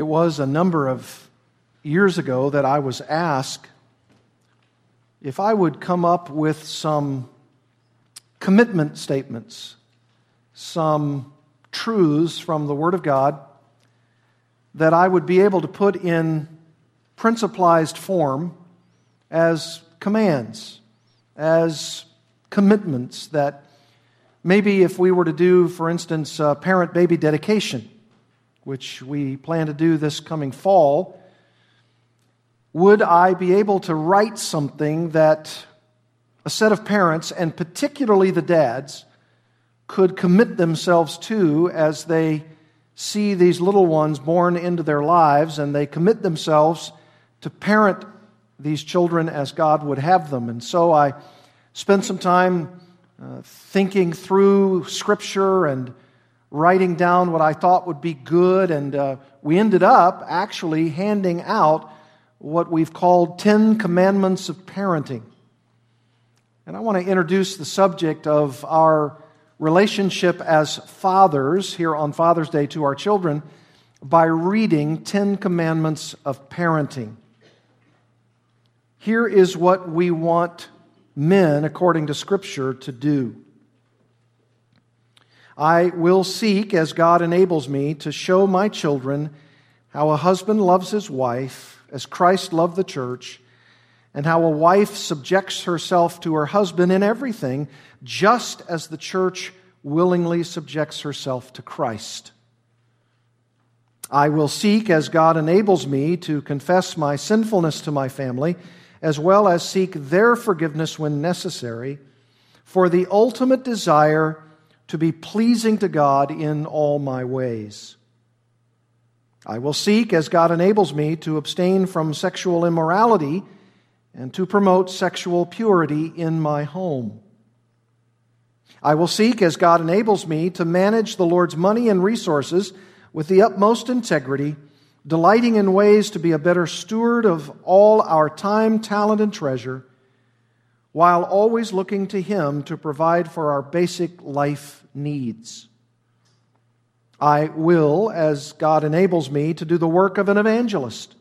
It was a number of years ago that I was asked if I would come up with some commitment statements, some truths from the Word of God that I would be able to put in principalized form as commands, as commitments that maybe if we were to do, for instance, uh, parent baby dedication, which we plan to do this coming fall, would I be able to write something that a set of parents, and particularly the dads, could commit themselves to as they see these little ones born into their lives and they commit themselves to parent these children as God would have them. And so I spent some time uh, thinking through Scripture and writing down what I thought would be good, and uh, we ended up actually handing out what we've called Ten Commandments of Parenting. And I want to introduce the subject of our relationship as fathers here on Father's Day to our children by reading Ten Commandments of Parenting. Here is what we want men, according to Scripture, to do. I will seek, as God enables me, to show my children how a husband loves his wife, as Christ loved the church, and how a wife subjects herself to her husband in everything, just as the church willingly subjects herself to Christ. I will seek, as God enables me, to confess my sinfulness to my family as well as seek their forgiveness when necessary, for the ultimate desire to be pleasing to God in all my ways. I will seek, as God enables me, to abstain from sexual immorality and to promote sexual purity in my home. I will seek, as God enables me, to manage the Lord's money and resources with the utmost integrity delighting in ways to be a better steward of all our time, talent, and treasure, while always looking to Him to provide for our basic life needs. I will, as God enables me, to do the work of an evangelist,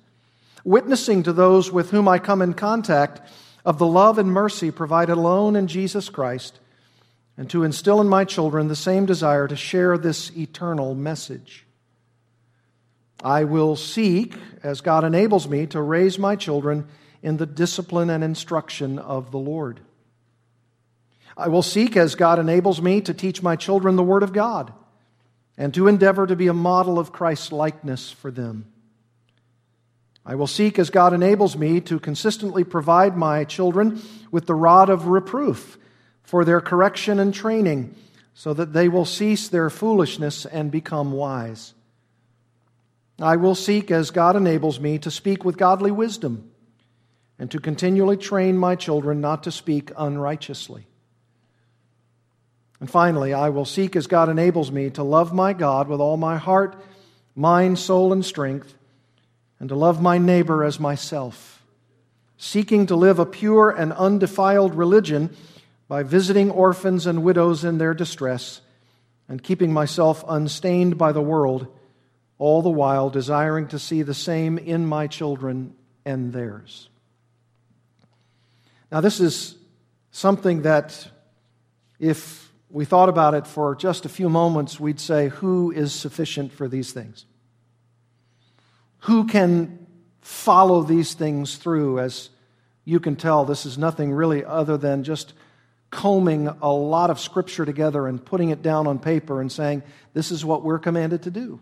witnessing to those with whom I come in contact of the love and mercy provided alone in Jesus Christ, and to instill in my children the same desire to share this eternal message. I will seek, as God enables me, to raise my children in the discipline and instruction of the Lord. I will seek, as God enables me, to teach my children the Word of God and to endeavor to be a model of Christ's likeness for them. I will seek, as God enables me, to consistently provide my children with the rod of reproof for their correction and training so that they will cease their foolishness and become wise. I will seek, as God enables me, to speak with godly wisdom and to continually train my children not to speak unrighteously. And finally, I will seek, as God enables me, to love my God with all my heart, mind, soul, and strength, and to love my neighbor as myself, seeking to live a pure and undefiled religion by visiting orphans and widows in their distress, and keeping myself unstained by the world all the while desiring to see the same in my children and theirs. Now, this is something that, if we thought about it for just a few moments, we'd say, Who is sufficient for these things? Who can follow these things through? As you can tell, this is nothing really other than just combing a lot of scripture together and putting it down on paper and saying, This is what we're commanded to do.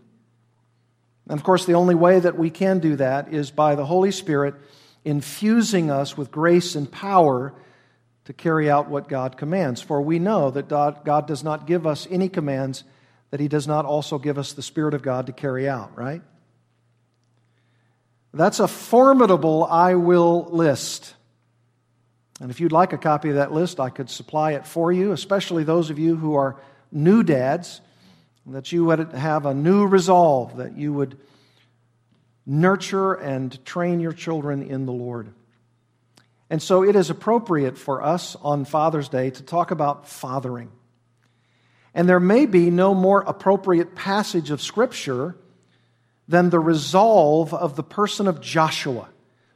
And of course, the only way that we can do that is by the Holy Spirit infusing us with grace and power to carry out what God commands. For we know that God does not give us any commands that He does not also give us the Spirit of God to carry out, right? That's a formidable I will list. And if you'd like a copy of that list, I could supply it for you, especially those of you who are new dads that you would have a new resolve, that you would nurture and train your children in the Lord. And so it is appropriate for us on Father's Day to talk about fathering. And there may be no more appropriate passage of Scripture than the resolve of the person of Joshua.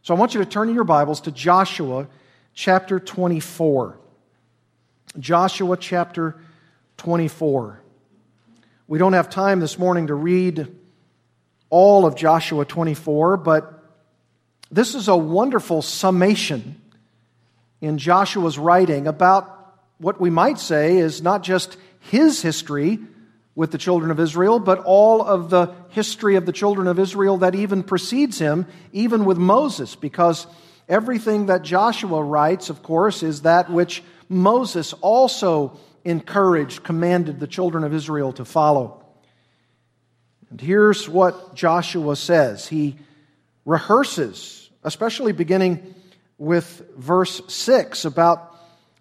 So I want you to turn in your Bibles to Joshua chapter 24. Joshua chapter 24. We don't have time this morning to read all of Joshua 24, but this is a wonderful summation in Joshua's writing about what we might say is not just his history with the children of Israel, but all of the history of the children of Israel that even precedes him, even with Moses, because everything that Joshua writes, of course, is that which Moses also encouraged, commanded the children of Israel to follow. And here's what Joshua says. He rehearses, especially beginning with verse 6, about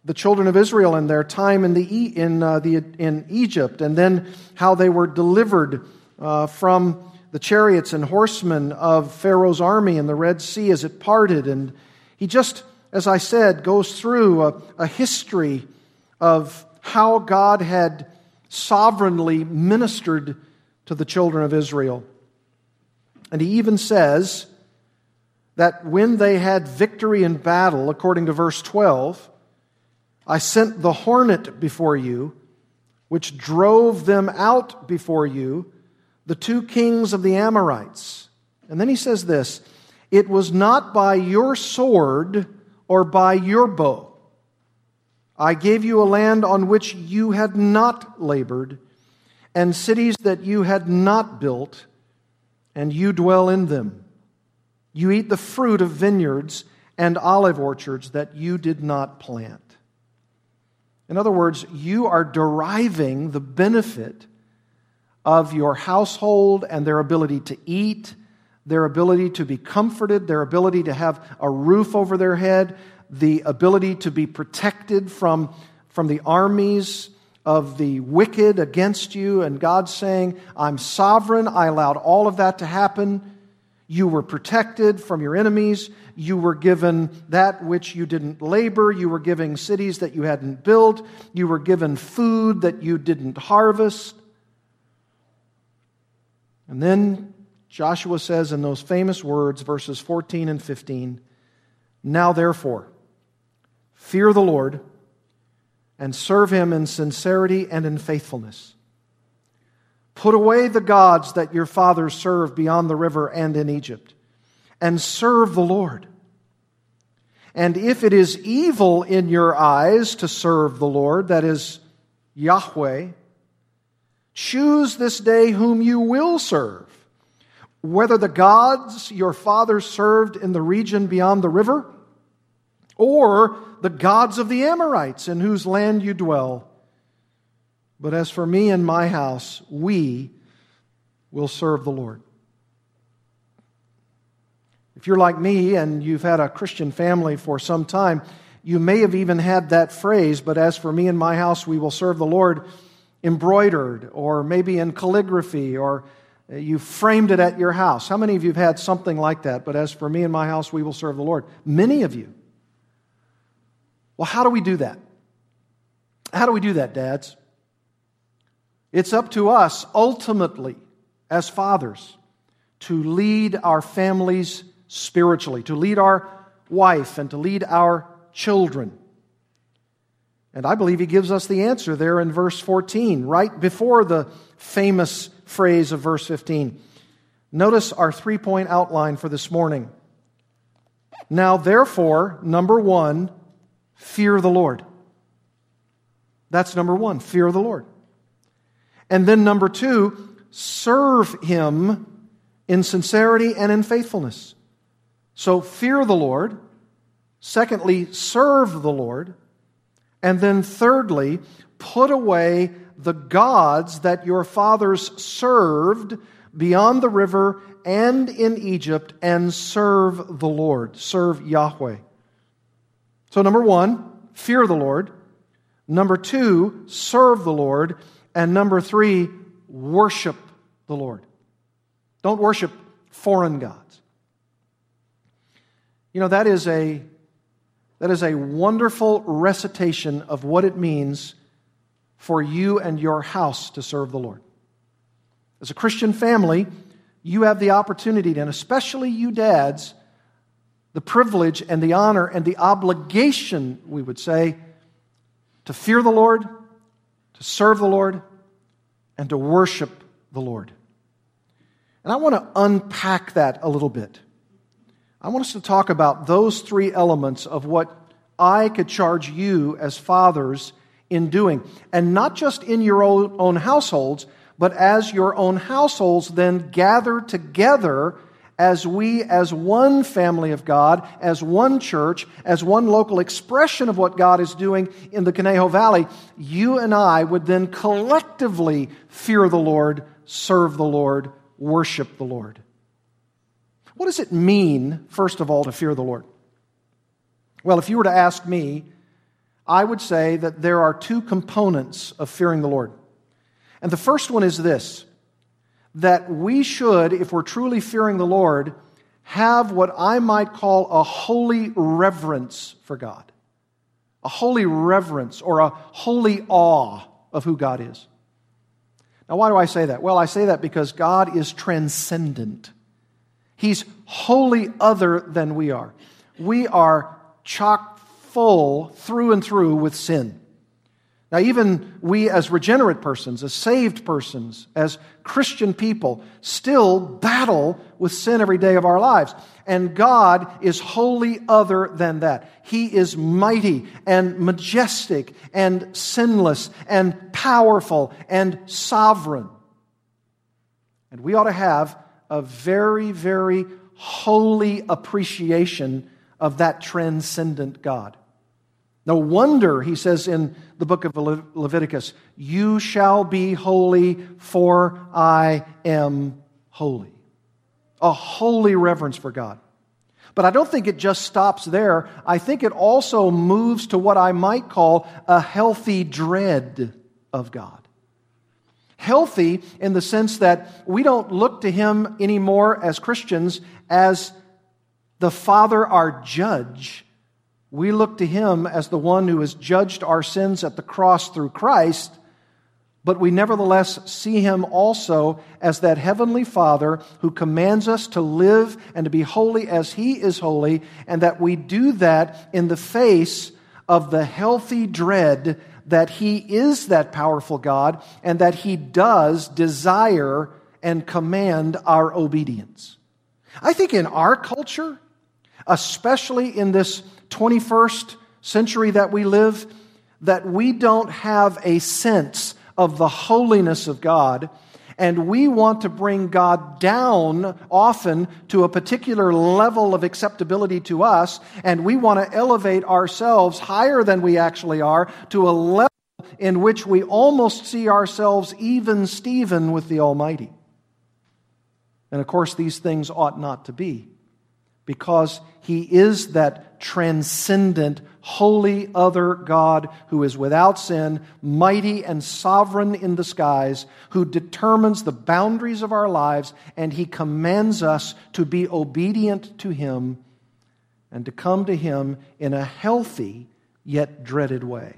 the children of Israel and their time in, the, in, uh, the, in Egypt, and then how they were delivered uh, from the chariots and horsemen of Pharaoh's army in the Red Sea as it parted. And he just, as I said, goes through a, a history of how God had sovereignly ministered to the children of Israel. And he even says that when they had victory in battle, according to verse 12, I sent the hornet before you, which drove them out before you, the two kings of the Amorites. And then he says this It was not by your sword or by your bow. I gave you a land on which you had not labored, and cities that you had not built, and you dwell in them. You eat the fruit of vineyards and olive orchards that you did not plant. In other words, you are deriving the benefit of your household and their ability to eat, their ability to be comforted, their ability to have a roof over their head, the ability to be protected from, from the armies of the wicked against you. And God saying, I'm sovereign. I allowed all of that to happen. You were protected from your enemies. You were given that which you didn't labor. You were given cities that you hadn't built. You were given food that you didn't harvest. And then Joshua says in those famous words, verses 14 and 15, Now therefore, fear the Lord and serve him in sincerity and in faithfulness. Put away the gods that your fathers served beyond the river and in Egypt, and serve the Lord. And if it is evil in your eyes to serve the Lord, that is Yahweh, choose this day whom you will serve, whether the gods your fathers served in the region beyond the river, or the gods of the Amorites in whose land you dwell but as for me and my house, we will serve the Lord. If you're like me and you've had a Christian family for some time, you may have even had that phrase, but as for me and my house, we will serve the Lord, embroidered, or maybe in calligraphy, or uh, you framed it at your house. How many of you have had something like that? But as for me and my house, we will serve the Lord. Many of you. Well, how do we do that? How do we do that, dads? It's up to us ultimately as fathers to lead our families spiritually, to lead our wife and to lead our children. And I believe he gives us the answer there in verse 14, right before the famous phrase of verse 15. Notice our three point outline for this morning. Now, therefore, number one, fear the Lord. That's number one, fear the Lord. And then number two, serve him in sincerity and in faithfulness. So fear the Lord. Secondly, serve the Lord. And then thirdly, put away the gods that your fathers served beyond the river and in Egypt and serve the Lord. Serve Yahweh. So, number one, fear the Lord. Number two, serve the Lord. And number three, worship the Lord. Don't worship foreign gods. You know, that is a, that is a wonderful recitation of what it means for you and your house to serve the Lord. As a Christian family, you have the opportunity, and especially you dads, the privilege and the honor and the obligation, we would say, to fear the Lord, to serve the Lord, and to worship the Lord. And I want to unpack that a little bit. I want us to talk about those three elements of what I could charge you as fathers in doing. And not just in your own, households, but as your own households then gather together as we, as one family of God, as one church, as one local expression of what God is doing in the Conejo Valley, you and I would then collectively fear the Lord, serve the Lord, worship the Lord. What does it mean, first of all, to fear the Lord? Well, if you were to ask me, I would say that there are two components of fearing the Lord. And the first one is this that we should, if we're truly fearing the Lord, have what I might call a holy reverence for God. A holy reverence or a holy awe of who God is. Now, why do I say that? Well, I say that because God is transcendent. He's wholly other than we are. We are chock full through and through with sin. Now, even we as regenerate persons, as saved persons, as Christian people, still battle with sin every day of our lives. And God is wholly other than that. He is mighty and majestic and sinless and powerful and sovereign. And we ought to have a very, very holy appreciation of that transcendent God. No wonder, he says in the book of Leviticus, you shall be holy, for I am holy. A holy reverence for God. But I don't think it just stops there. I think it also moves to what I might call a healthy dread of God. Healthy in the sense that we don't look to Him anymore as Christians as the Father, our judge we look to him as the one who has judged our sins at the cross through Christ, but we nevertheless see him also as that heavenly Father who commands us to live and to be holy as he is holy, and that we do that in the face of the healthy dread that he is that powerful God and that he does desire and command our obedience. I think in our culture, especially in this 21st century that we live that we don't have a sense of the holiness of God. And we want to bring God down often to a particular level of acceptability to us. And we want to elevate ourselves higher than we actually are to a level in which we almost see ourselves even Stephen with the Almighty. And of course, these things ought not to be because he is that transcendent, wholly other God who is without sin, mighty and sovereign in the skies, who determines the boundaries of our lives, and he commands us to be obedient to him and to come to him in a healthy yet dreaded way.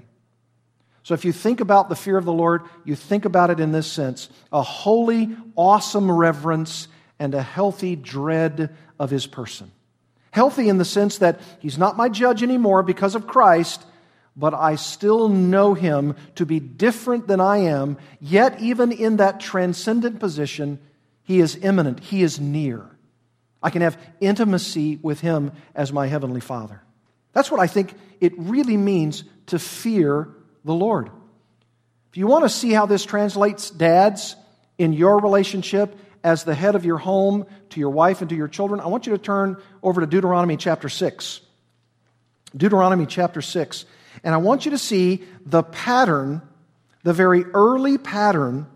So, if you think about the fear of the Lord, you think about it in this sense a holy, awesome reverence and a healthy dread of his person. Healthy in the sense that he's not my judge anymore because of Christ, but I still know him to be different than I am. Yet, even in that transcendent position, he is immanent, he is near. I can have intimacy with him as my heavenly Father. That's what I think it really means to fear the Lord. If you want to see how this translates, dads, in your relationship as the head of your home to your wife and to your children, I want you to turn over to Deuteronomy chapter 6. Deuteronomy chapter 6. And I want you to see the pattern, the very early pattern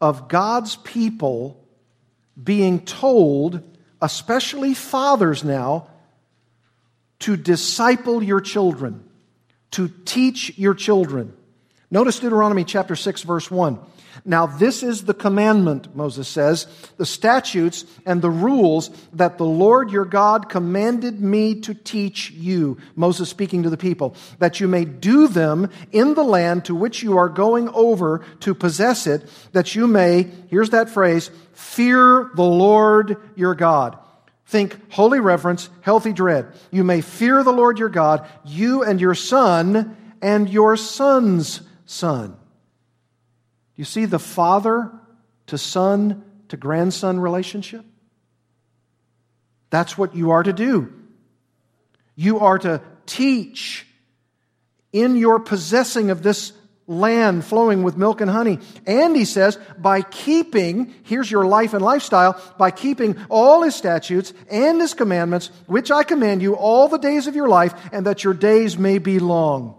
of God's people being told, especially fathers now, to disciple your children, to teach your children. Notice Deuteronomy chapter 6, verse 1. Now, this is the commandment, Moses says, the statutes and the rules that the Lord your God commanded me to teach you. Moses speaking to the people, that you may do them in the land to which you are going over to possess it, that you may, here's that phrase, fear the Lord your God. Think holy reverence, healthy dread. You may fear the Lord your God, you and your son and your son's son. You see the father to son to grandson relationship? That's what you are to do. You are to teach in your possessing of this land flowing with milk and honey. And he says, by keeping, here's your life and lifestyle, by keeping all his statutes and his commandments, which I command you all the days of your life, and that your days may be long.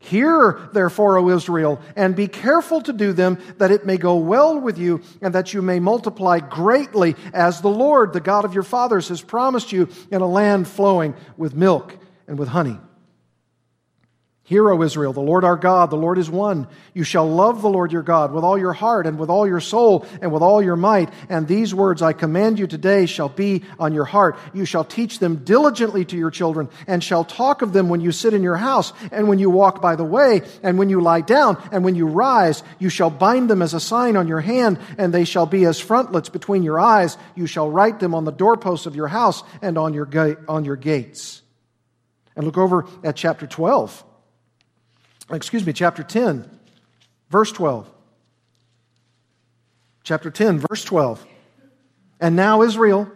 Hear, therefore, O Israel, and be careful to do them, that it may go well with you, and that you may multiply greatly, as the Lord, the God of your fathers, has promised you in a land flowing with milk and with honey. Hear, O Israel, the Lord our God, the Lord is one. You shall love the Lord your God with all your heart and with all your soul and with all your might. And these words I command you today shall be on your heart. You shall teach them diligently to your children and shall talk of them when you sit in your house and when you walk by the way and when you lie down and when you rise. You shall bind them as a sign on your hand and they shall be as frontlets between your eyes. You shall write them on the doorposts of your house and on your, ga- on your gates. And look over at chapter 12 excuse me, chapter 10, verse 12. Chapter 10, verse 12. And now, Israel,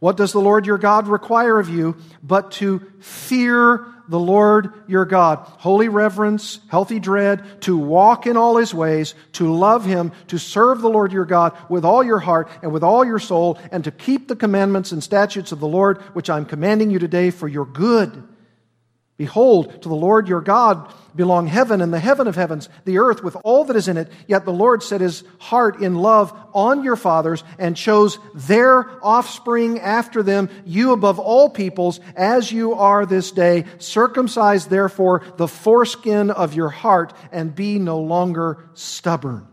what does the Lord your God require of you but to fear the Lord your God? Holy reverence, healthy dread, to walk in all his ways, to love him, to serve the Lord your God with all your heart and with all your soul, and to keep the commandments and statutes of the Lord, which I'm commanding you today for your good. Behold, to the Lord your God belong heaven and the heaven of heavens, the earth with all that is in it. Yet the Lord set his heart in love on your fathers and chose their offspring after them, you above all peoples, as you are this day. Circumcise therefore the foreskin of your heart and be no longer stubborn.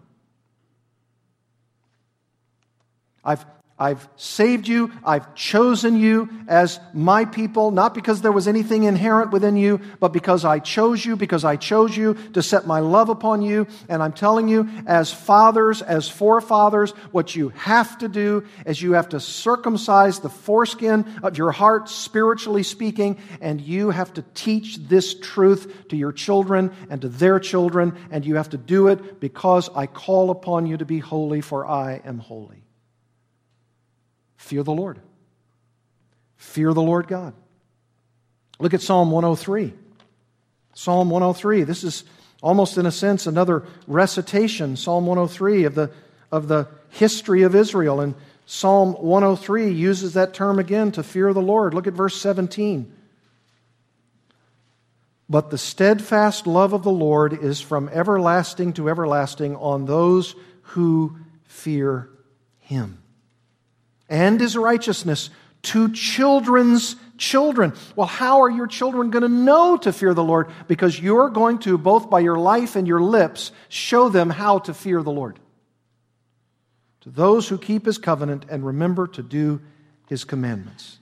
I've I've saved you. I've chosen you as my people, not because there was anything inherent within you, but because I chose you, because I chose you to set my love upon you. And I'm telling you, as fathers, as forefathers, what you have to do is you have to circumcise the foreskin of your heart, spiritually speaking, and you have to teach this truth to your children and to their children, and you have to do it because I call upon you to be holy, for I am holy. Fear the Lord. Fear the Lord God. Look at Psalm 103. Psalm 103. This is almost, in a sense, another recitation, Psalm 103, of the, of the history of Israel. And Psalm 103 uses that term again to fear the Lord. Look at verse 17. But the steadfast love of the Lord is from everlasting to everlasting on those who fear him and his righteousness to children's children. Well, how are your children going to know to fear the Lord? Because you're going to, both by your life and your lips, show them how to fear the Lord. To those who keep his covenant and remember to do his commandments.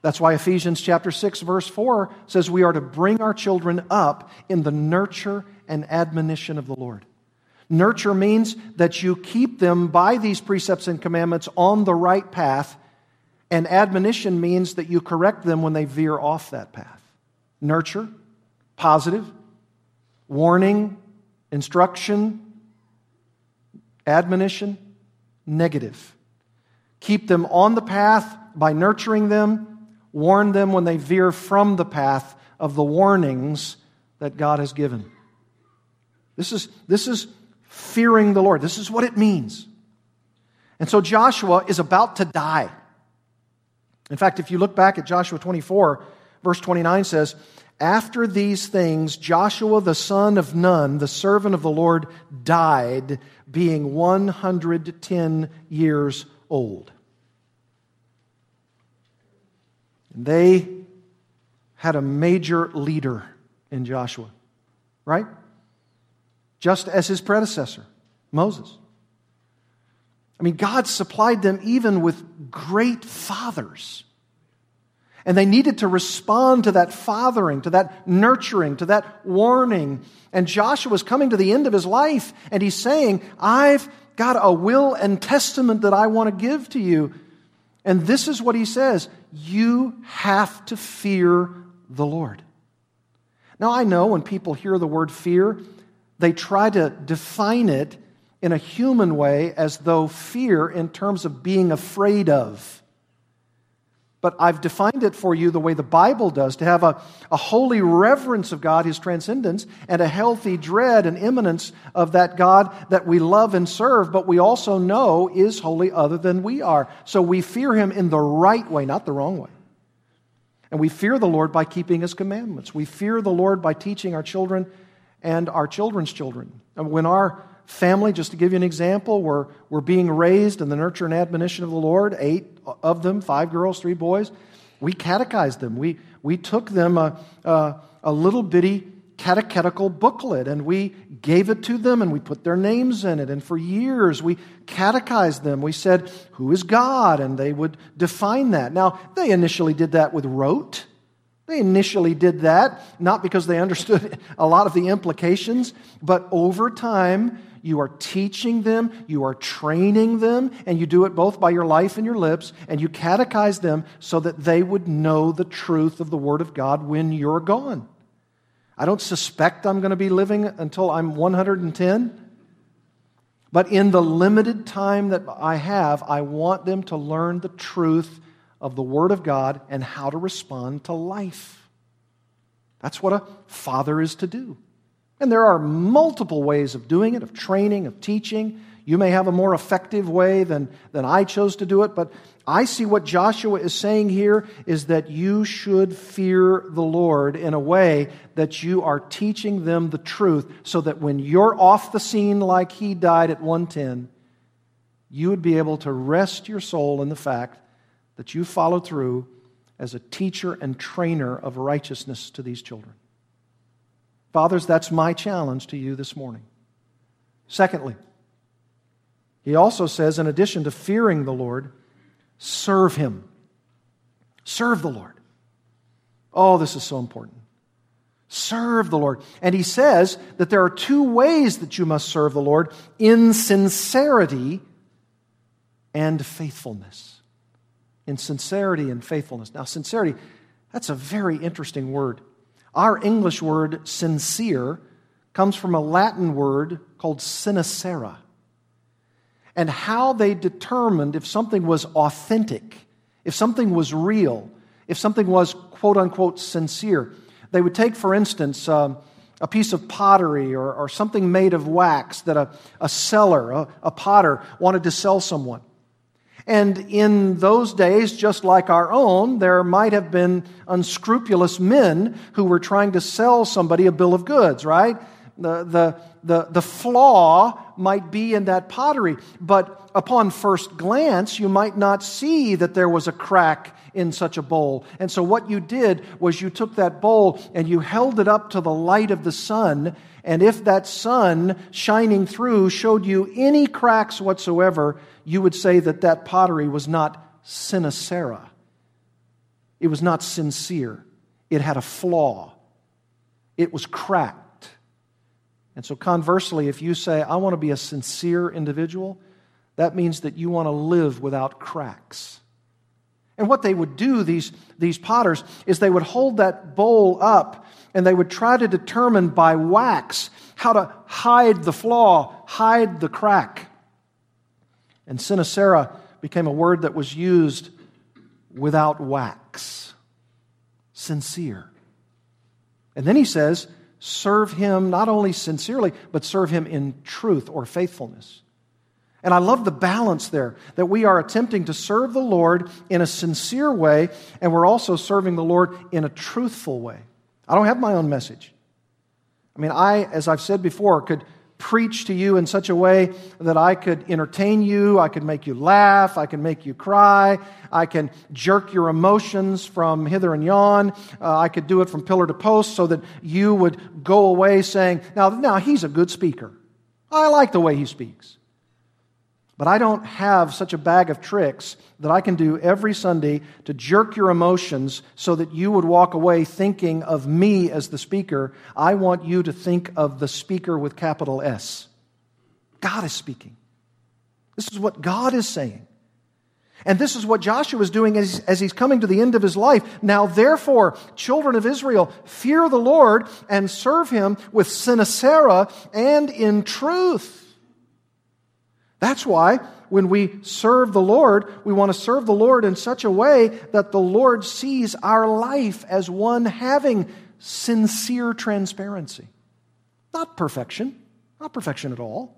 That's why Ephesians chapter 6 verse 4 says we are to bring our children up in the nurture and admonition of the Lord. Nurture means that you keep them by these precepts and commandments on the right path, and admonition means that you correct them when they veer off that path. Nurture, positive, warning, instruction, admonition, negative. Keep them on the path by nurturing them, warn them when they veer from the path of the warnings that God has given. This is, this is fearing the Lord. This is what it means. And so Joshua is about to die. In fact, if you look back at Joshua 24, verse 29 says, After these things, Joshua the son of Nun, the servant of the Lord, died, being 110 years old. And they had a major leader in Joshua, right? Just as his predecessor, Moses. I mean, God supplied them even with great fathers. And they needed to respond to that fathering, to that nurturing, to that warning. And Joshua was coming to the end of his life, and he's saying, I've got a will and testament that I want to give to you. And this is what he says You have to fear the Lord. Now, I know when people hear the word fear, they try to define it in a human way as though fear in terms of being afraid of. But I've defined it for you the way the Bible does to have a, a holy reverence of God, His transcendence, and a healthy dread and immanence of that God that we love and serve, but we also know is wholly other than we are. So we fear Him in the right way, not the wrong way. And we fear the Lord by keeping His commandments. We fear the Lord by teaching our children and our children's children. When our family, just to give you an example, were, were being raised in the nurture and admonition of the Lord, eight of them, five girls, three boys, we catechized them. We, we took them a, a, a little bitty catechetical booklet and we gave it to them and we put their names in it. And for years we catechized them. We said, Who is God? And they would define that. Now, they initially did that with rote. They initially did that, not because they understood a lot of the implications, but over time, you are teaching them, you are training them, and you do it both by your life and your lips, and you catechize them so that they would know the truth of the Word of God when you're gone. I don't suspect I'm going to be living until I'm 110. But in the limited time that I have, I want them to learn the truth of the Word of God and how to respond to life. That's what a father is to do. And there are multiple ways of doing it, of training, of teaching. You may have a more effective way than, than I chose to do it, but I see what Joshua is saying here is that you should fear the Lord in a way that you are teaching them the truth so that when you're off the scene like he died at 110, you would be able to rest your soul in the fact that you followed through as a teacher and trainer of righteousness to these children. Fathers, that's my challenge to you this morning. Secondly, he also says, in addition to fearing the Lord, Serve Him. Serve the Lord. Oh, this is so important. Serve the Lord. And he says that there are two ways that you must serve the Lord in sincerity and faithfulness. In sincerity and faithfulness. Now, sincerity, that's a very interesting word. Our English word sincere comes from a Latin word called sincera and how they determined if something was authentic, if something was real, if something was quote unquote sincere. They would take, for instance, um, a piece of pottery or, or, something made of wax that a, a seller, a, a potter, wanted to sell someone. And in those days, just like our own, there might have been unscrupulous men who were trying to sell somebody a bill of goods, right? The, the, the, the flaw might be in that pottery, but upon first glance, you might not see that there was a crack in such a bowl. And so, what you did was you took that bowl and you held it up to the light of the sun. And if that sun shining through showed you any cracks whatsoever, you would say that that pottery was not sincera. It was not sincere. It had a flaw. It was cracked. And so, conversely, if you say, I want to be a sincere individual, that means that you want to live without cracks. And what they would do, these, these potters, is they would hold that bowl up and they would try to determine by wax how to hide the flaw, hide the crack. And sincera became a word that was used without wax. Sincere. And then he says, serve him not only sincerely, but serve him in truth or faithfulness. And I love the balance there that we are attempting to serve the Lord in a sincere way, and we're also serving the Lord in a truthful way. I don't have my own message. I mean, I, as I've said before, could preach to you in such a way that I could entertain you, I could make you laugh, I can make you cry, I can jerk your emotions from hither and yon, uh, I could do it from pillar to post so that you would go away saying, now, now he's a good speaker. I like the way he speaks. But I don't have such a bag of tricks that I can do every Sunday to jerk your emotions so that you would walk away thinking of me as the speaker. I want you to think of the speaker with capital S. God is speaking. This is what God is saying. And this is what Joshua is doing as, as, he's coming to the end of his life. Now, therefore, children of Israel, fear the Lord and serve him with sincerity and in truth. That's why when we serve the Lord, we want to serve the Lord in such a way that the Lord sees our life as one having sincere transparency. Not perfection, not perfection at all,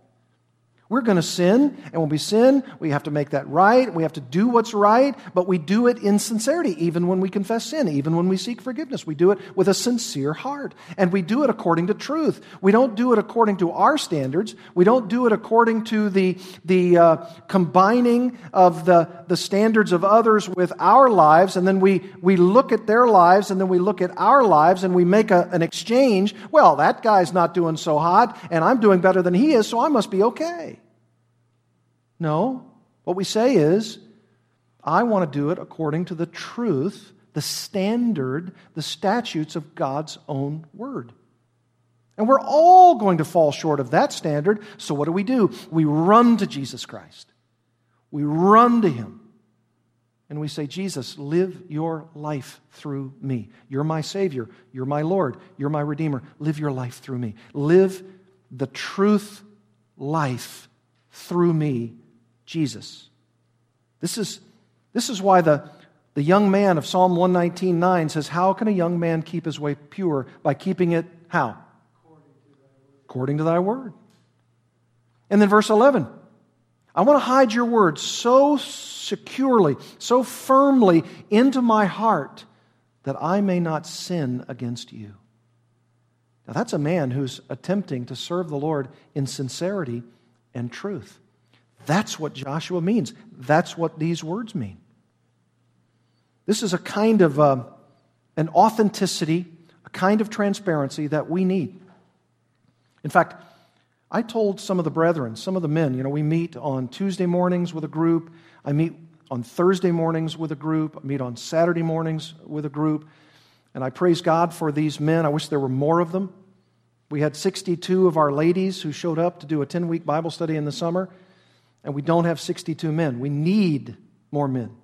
we're going to sin, and when we sin, we have to make that right. We have to do what's right, but we do it in sincerity, even when we confess sin, even when we seek forgiveness. We do it with a sincere heart, and we do it according to truth. We don't do it according to our standards. We don't do it according to the, the uh, combining of the, the standards of others with our lives, and then we, we look at their lives, and then we look at our lives, and we make a, an exchange. Well, that guy's not doing so hot, and I'm doing better than he is, so I must be okay. No. What we say is, I want to do it according to the truth, the standard, the statutes of God's own word. And we're all going to fall short of that standard. So what do we do? We run to Jesus Christ. We run to Him. And we say, Jesus, live your life through me. You're my Savior. You're my Lord. You're my Redeemer. Live your life through me. Live the truth life through me Jesus. This is, this is why the, the young man of Psalm 119.9 says, How can a young man keep his way pure? By keeping it how? According to thy word. And then verse 11. I want to hide your word so securely, so firmly into my heart that I may not sin against you. Now, that's a man who's attempting to serve the Lord in sincerity and truth. That's what Joshua means. That's what these words mean. This is a kind of uh, an authenticity, a kind of transparency that we need. In fact, I told some of the brethren, some of the men, you know, we meet on Tuesday mornings with a group. I meet on Thursday mornings with a group. I meet on Saturday mornings with a group. And I praise God for these men. I wish there were more of them. We had 62 of our ladies who showed up to do a 10 week Bible study in the summer and we don't have 62 men. We need more men.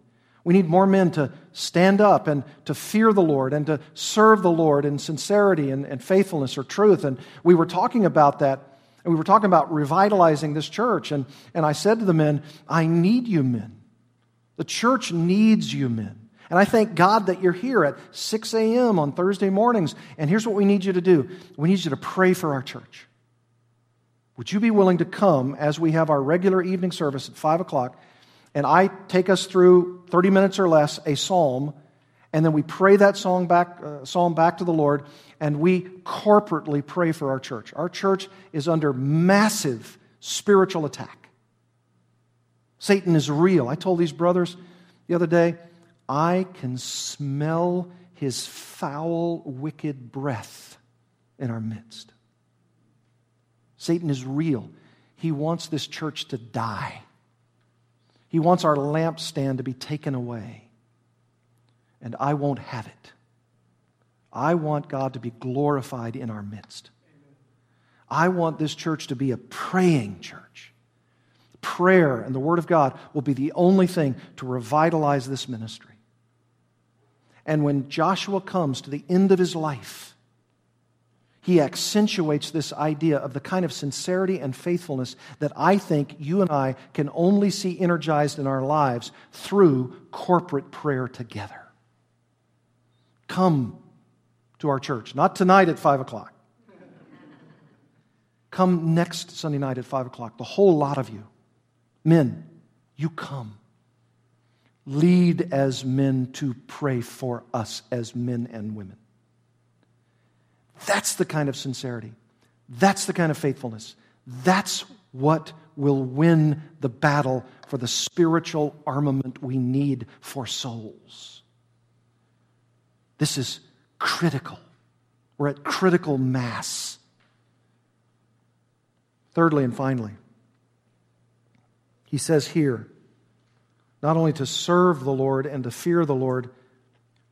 We need more men to stand up and to fear the Lord and to serve the Lord in sincerity and, and faithfulness or truth. And we were talking about that. And we were talking about revitalizing this church. And, and I said to the men, I need you men. The church needs you men. And I thank God that you're here at 6 a.m. on Thursday mornings. And here's what we need you to do we need you to pray for our church. Would you be willing to come as we have our regular evening service at 5 o'clock and I take us through 30 minutes or less a psalm, and then we pray that song back, uh, psalm back to the Lord, and we corporately pray for our church. Our church is under massive spiritual attack. Satan is real. I told these brothers the other day, I can smell his foul, wicked breath in our midst. Satan is real. He wants this church to die. He wants our lampstand to be taken away. And I won't have it. I want God to be glorified in our midst. I want this church to be a praying church. Prayer and the Word of God will be the only thing to revitalize this ministry. And when Joshua comes to the end of his life, he accentuates this idea of the kind of sincerity and faithfulness that I think you and I can only see energized in our lives through corporate prayer together. Come to our church, not tonight at 5 o'clock. Come next Sunday night at 5 o'clock, the whole lot of you. Men, you come. Lead as men to pray for us as men and women. That's the kind of sincerity. That's the kind of faithfulness. That's what will win the battle for the spiritual armament we need for souls. This is critical. We're at critical mass. Thirdly and finally, he says here, not only to serve the Lord and to fear the Lord,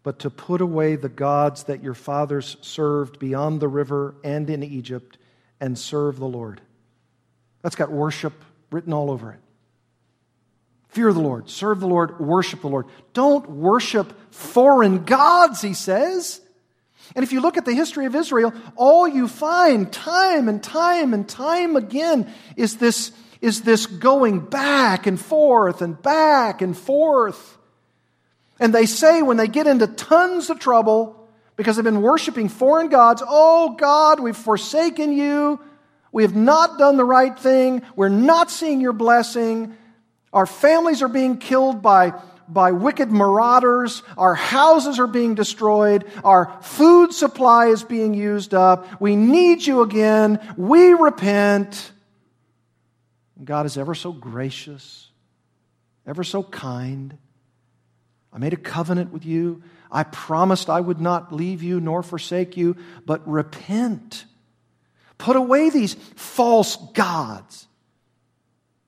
but to put away the gods that your fathers served beyond the river and in Egypt and serve the Lord. That's got worship written all over it. Fear the Lord, serve the Lord, worship the Lord. Don't worship foreign gods, he says. And if you look at the history of Israel, all you find time and time and time again is this, is this going back and forth and back and forth. And they say when they get into tons of trouble because they've been worshiping foreign gods, Oh God, we've forsaken you. We have not done the right thing. We're not seeing your blessing. Our families are being killed by, by wicked marauders. Our houses are being destroyed. Our food supply is being used up. We need you again. We repent. God is ever so gracious, ever so kind. I made a covenant with you. I promised I would not leave you nor forsake you, but repent. Put away these false gods.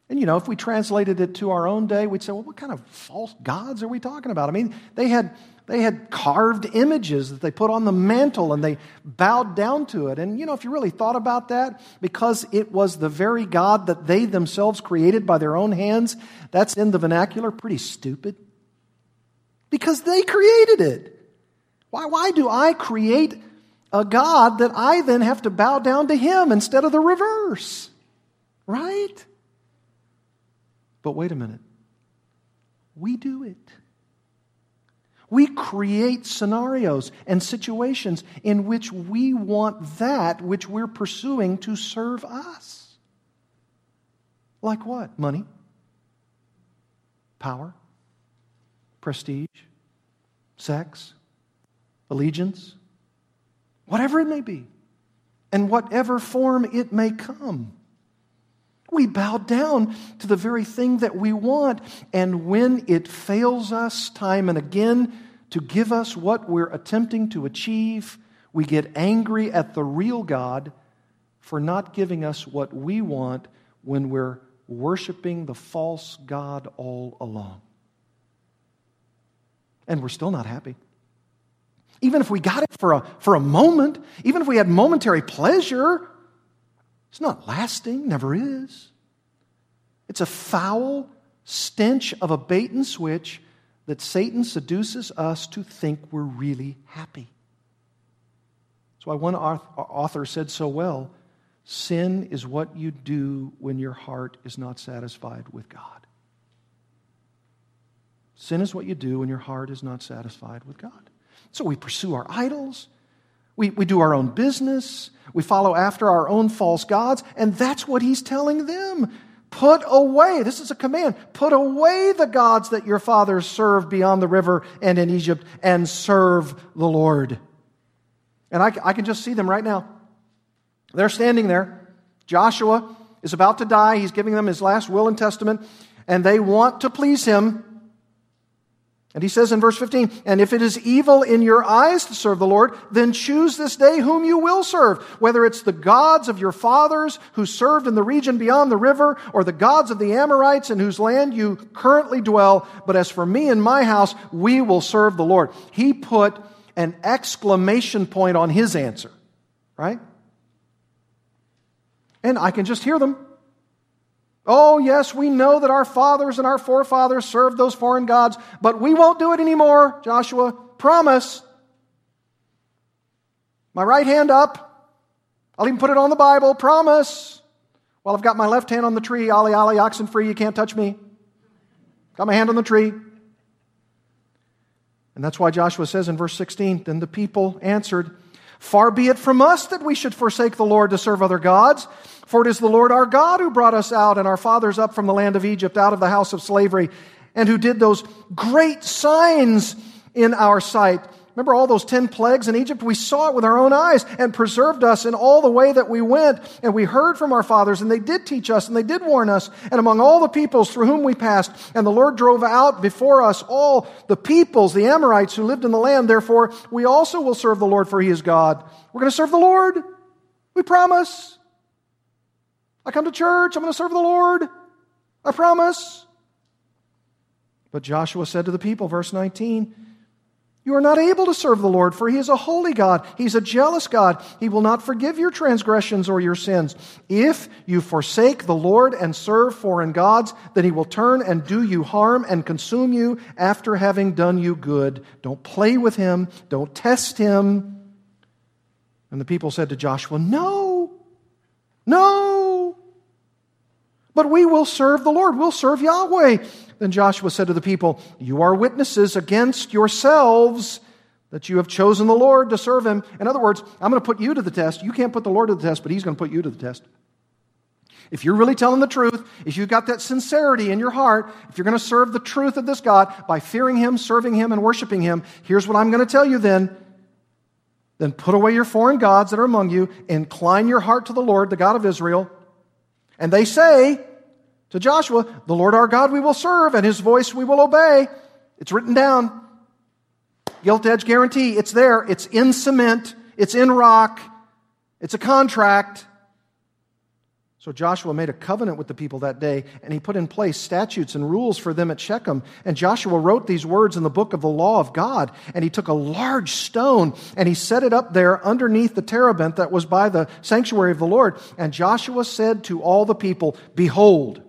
And you know, if we translated it to our own day, we'd say, well, what kind of false gods are we talking about? I mean, they had, they had carved images that they put on the mantle and they bowed down to it. And you know, if you really thought about that, because it was the very God that they themselves created by their own hands, that's in the vernacular pretty stupid. Because they created it. Why, why do I create a God that I then have to bow down to Him instead of the reverse? Right? But wait a minute. We do it. We create scenarios and situations in which we want that which we're pursuing to serve us. Like what? Money, power, prestige, sex, allegiance, whatever it may be, and whatever form it may come. We bow down to the very thing that we want. And when it fails us time and again to give us what we're attempting to achieve, we get angry at the real God for not giving us what we want when we're worshiping the false God all along. And we're still not happy. Even if we got it for a, for a moment, even if we had momentary pleasure, it's not lasting, never is. It's a foul stench of a bait and switch that Satan seduces us to think we're really happy. That's why one author said so well sin is what you do when your heart is not satisfied with God. Sin is what you do when your heart is not satisfied with God. So we pursue our idols. We, we do our own business. We follow after our own false gods. And that's what he's telling them. Put away, this is a command, put away the gods that your fathers served beyond the river and in Egypt and serve the Lord. And I, I can just see them right now. They're standing there. Joshua is about to die. He's giving them his last will and testament, and they want to please him. And he says in verse 15, And if it is evil in your eyes to serve the Lord, then choose this day whom you will serve, whether it's the gods of your fathers who served in the region beyond the river, or the gods of the Amorites in whose land you currently dwell. But as for me and my house, we will serve the Lord. He put an exclamation point on his answer, right? And I can just hear them. Oh, yes, we know that our fathers and our forefathers served those foreign gods, but we won't do it anymore, Joshua. Promise. My right hand up. I'll even put it on the Bible. Promise. Well, I've got my left hand on the tree. Ali, Ali, oxen free. You can't touch me. Got my hand on the tree. And that's why Joshua says in verse 16 Then the people answered, Far be it from us that we should forsake the Lord to serve other gods. For it is the Lord our God who brought us out and our fathers up from the land of Egypt, out of the house of slavery, and who did those great signs in our sight, Remember all those 10 plagues in Egypt? We saw it with our own eyes and preserved us in all the way that we went. And we heard from our fathers, and they did teach us, and they did warn us, and among all the peoples through whom we passed. And the Lord drove out before us all the peoples, the Amorites who lived in the land. Therefore, we also will serve the Lord, for he is God. We're going to serve the Lord. We promise. I come to church, I'm going to serve the Lord. I promise. But Joshua said to the people, verse 19, you are not able to serve the Lord, for he is a holy God. He's a jealous God. He will not forgive your transgressions or your sins. If you forsake the Lord and serve foreign gods, then he will turn and do you harm and consume you after having done you good. Don't play with him. Don't test him. And the people said to Joshua, No, no. But we will serve the Lord. We'll serve Yahweh. Then Joshua said to the people, You are witnesses against yourselves that you have chosen the Lord to serve him. In other words, I'm going to put you to the test. You can't put the Lord to the test, but he's going to put you to the test. If you're really telling the truth, if you've got that sincerity in your heart, if you're going to serve the truth of this God by fearing him, serving him, and worshiping him, here's what I'm going to tell you then. Then put away your foreign gods that are among you, incline your heart to the Lord, the God of Israel. And they say, to Joshua, The Lord our God we will serve, and his voice we will obey. It's written down. Gilt edge guarantee. It's there. It's in cement. It's in rock. It's a contract. So Joshua made a covenant with the people that day, and he put in place statutes and rules for them at Shechem. And Joshua wrote these words in the book of the law of God, and he took a large stone and he set it up there underneath the terebinth that was by the sanctuary of the Lord. And Joshua said to all the people, Behold,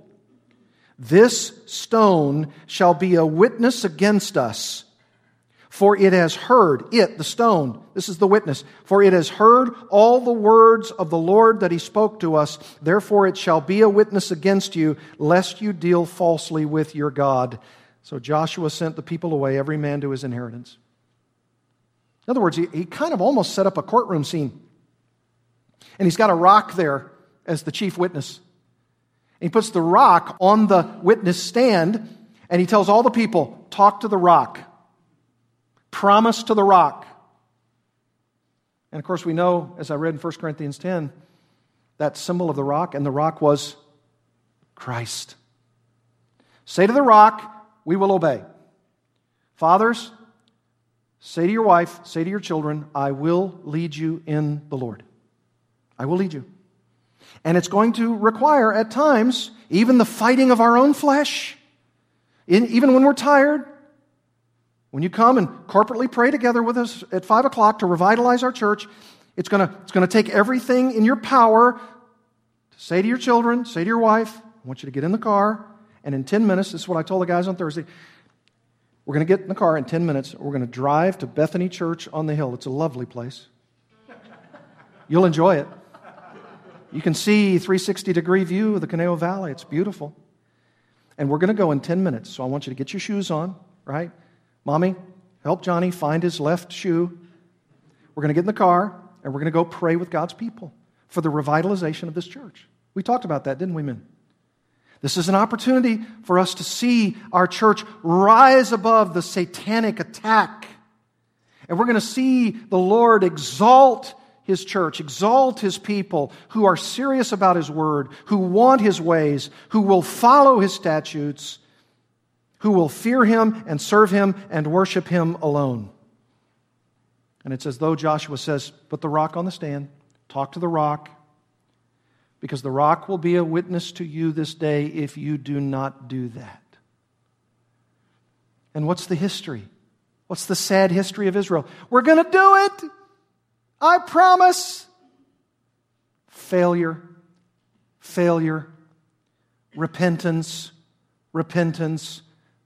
this stone shall be a witness against us. For it has heard, it, the stone, this is the witness, for it has heard all the words of the Lord that he spoke to us. Therefore it shall be a witness against you, lest you deal falsely with your God. So Joshua sent the people away, every man to his inheritance. In other words, he, he kind of almost set up a courtroom scene. And he's got a rock there as the chief witness. He puts the rock on the witness stand and he tells all the people, talk to the rock. Promise to the rock. And of course, we know, as I read in 1 Corinthians 10, that symbol of the rock, and the rock was Christ. Say to the rock, we will obey. Fathers, say to your wife, say to your children, I will lead you in the Lord. I will lead you. And it's going to require, at times, even the fighting of our own flesh. In, even when we're tired, when you come and corporately pray together with us at 5 o'clock to revitalize our church, it's going to, it's going to take everything in your power to say to your children, say to your wife, I want you to get in the car, and in 10 minutes, this is what I told the guys on Thursday, we're going to get in the car in 10 minutes. We're going to drive to Bethany Church on the hill. It's a lovely place. You'll enjoy it. You can see 360 degree view of the Conejo Valley. It's beautiful. And we're going to go in 10 minutes. So I want you to get your shoes on, right? Mommy, help Johnny find his left shoe. We're going to get in the car and we're going to go pray with God's people for the revitalization of this church. We talked about that, didn't we, men? This is an opportunity for us to see our church rise above the satanic attack. And we're going to see the Lord exalt his church, exalt his people who are serious about his word, who want his ways, who will follow his statutes, who will fear him and serve him and worship him alone. And it's as though Joshua says, Put the rock on the stand, talk to the rock, because the rock will be a witness to you this day if you do not do that. And what's the history? What's the sad history of Israel? We're going to do it. I promise. Failure, failure, repentance, repentance,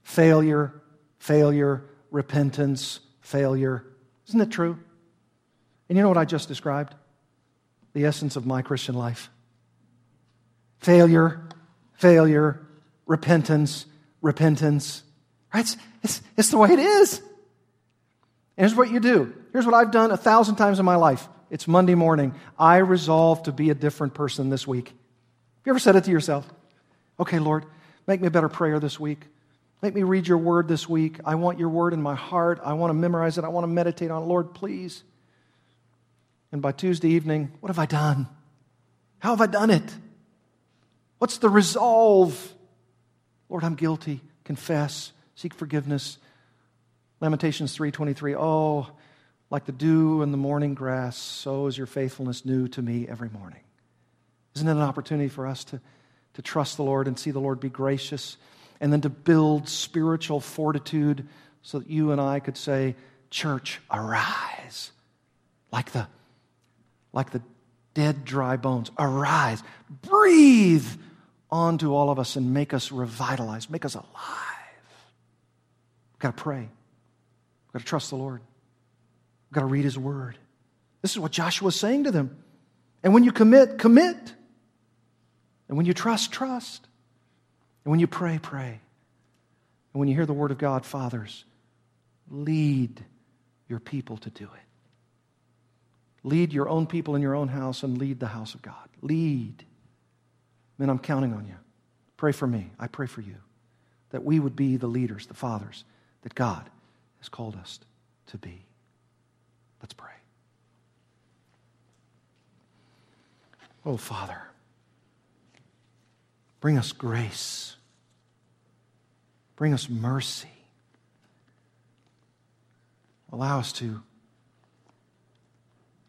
failure, failure, repentance, failure. Isn't it true? And you know what I just described? The essence of my Christian life failure, failure, repentance, repentance. Right? It's, it's, it's the way it is. And here's what you do. Here's what I've done a thousand times in my life. It's Monday morning. I resolve to be a different person this week. Have you ever said it to yourself? Okay, Lord, make me a better prayer this week. Make me read your word this week. I want your word in my heart. I want to memorize it. I want to meditate on it. Lord, please. And by Tuesday evening, what have I done? How have I done it? What's the resolve? Lord, I'm guilty. Confess. Seek forgiveness. Lamentations 3:23. Oh, like the dew in the morning grass, so is your faithfulness new to me every morning. Isn't it an opportunity for us to, to trust the Lord and see the Lord be gracious and then to build spiritual fortitude so that you and I could say, Church, arise. Like the, like the dead, dry bones, arise. Breathe onto all of us and make us revitalized, make us alive. We've got to pray. We've got to trust the Lord. We've got to read His Word. This is what Joshua is saying to them. And when you commit, commit. And when you trust, trust. And when you pray, pray. And when you hear the word of God, fathers, lead your people to do it. Lead your own people in your own house and lead the house of God. Lead. Men, I'm counting on you. Pray for me. I pray for you. That we would be the leaders, the fathers that God has called us to be. Let's pray. Oh, Father. Bring us grace. Bring us mercy. Allow us to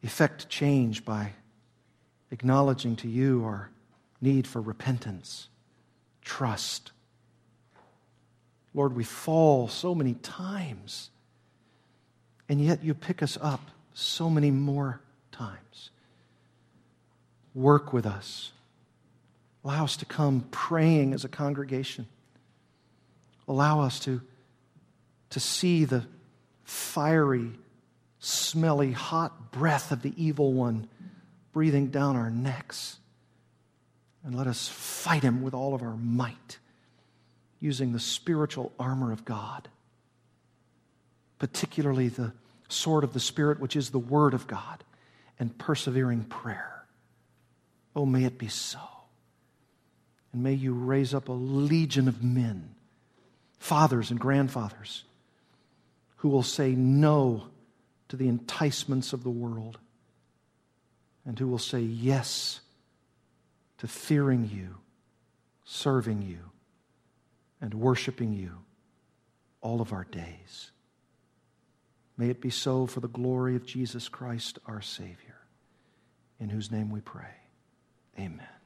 effect change by acknowledging to you our need for repentance, trust. Lord, we fall so many times, and yet you pick us up so many more times. Work with us. Allow us to come praying as a congregation. Allow us to, to see the fiery, smelly, hot breath of the evil one breathing down our necks. And let us fight him with all of our might, using the spiritual armor of God, particularly the sword of the Spirit, which is the Word of God, and persevering prayer. Oh, may it be so. And may you raise up a legion of men, fathers and grandfathers, who will say no to the enticements of the world and who will say yes to fearing you, serving you, and worshiping you all of our days. May it be so for the glory of Jesus Christ, our Savior, in whose name we pray. Amen.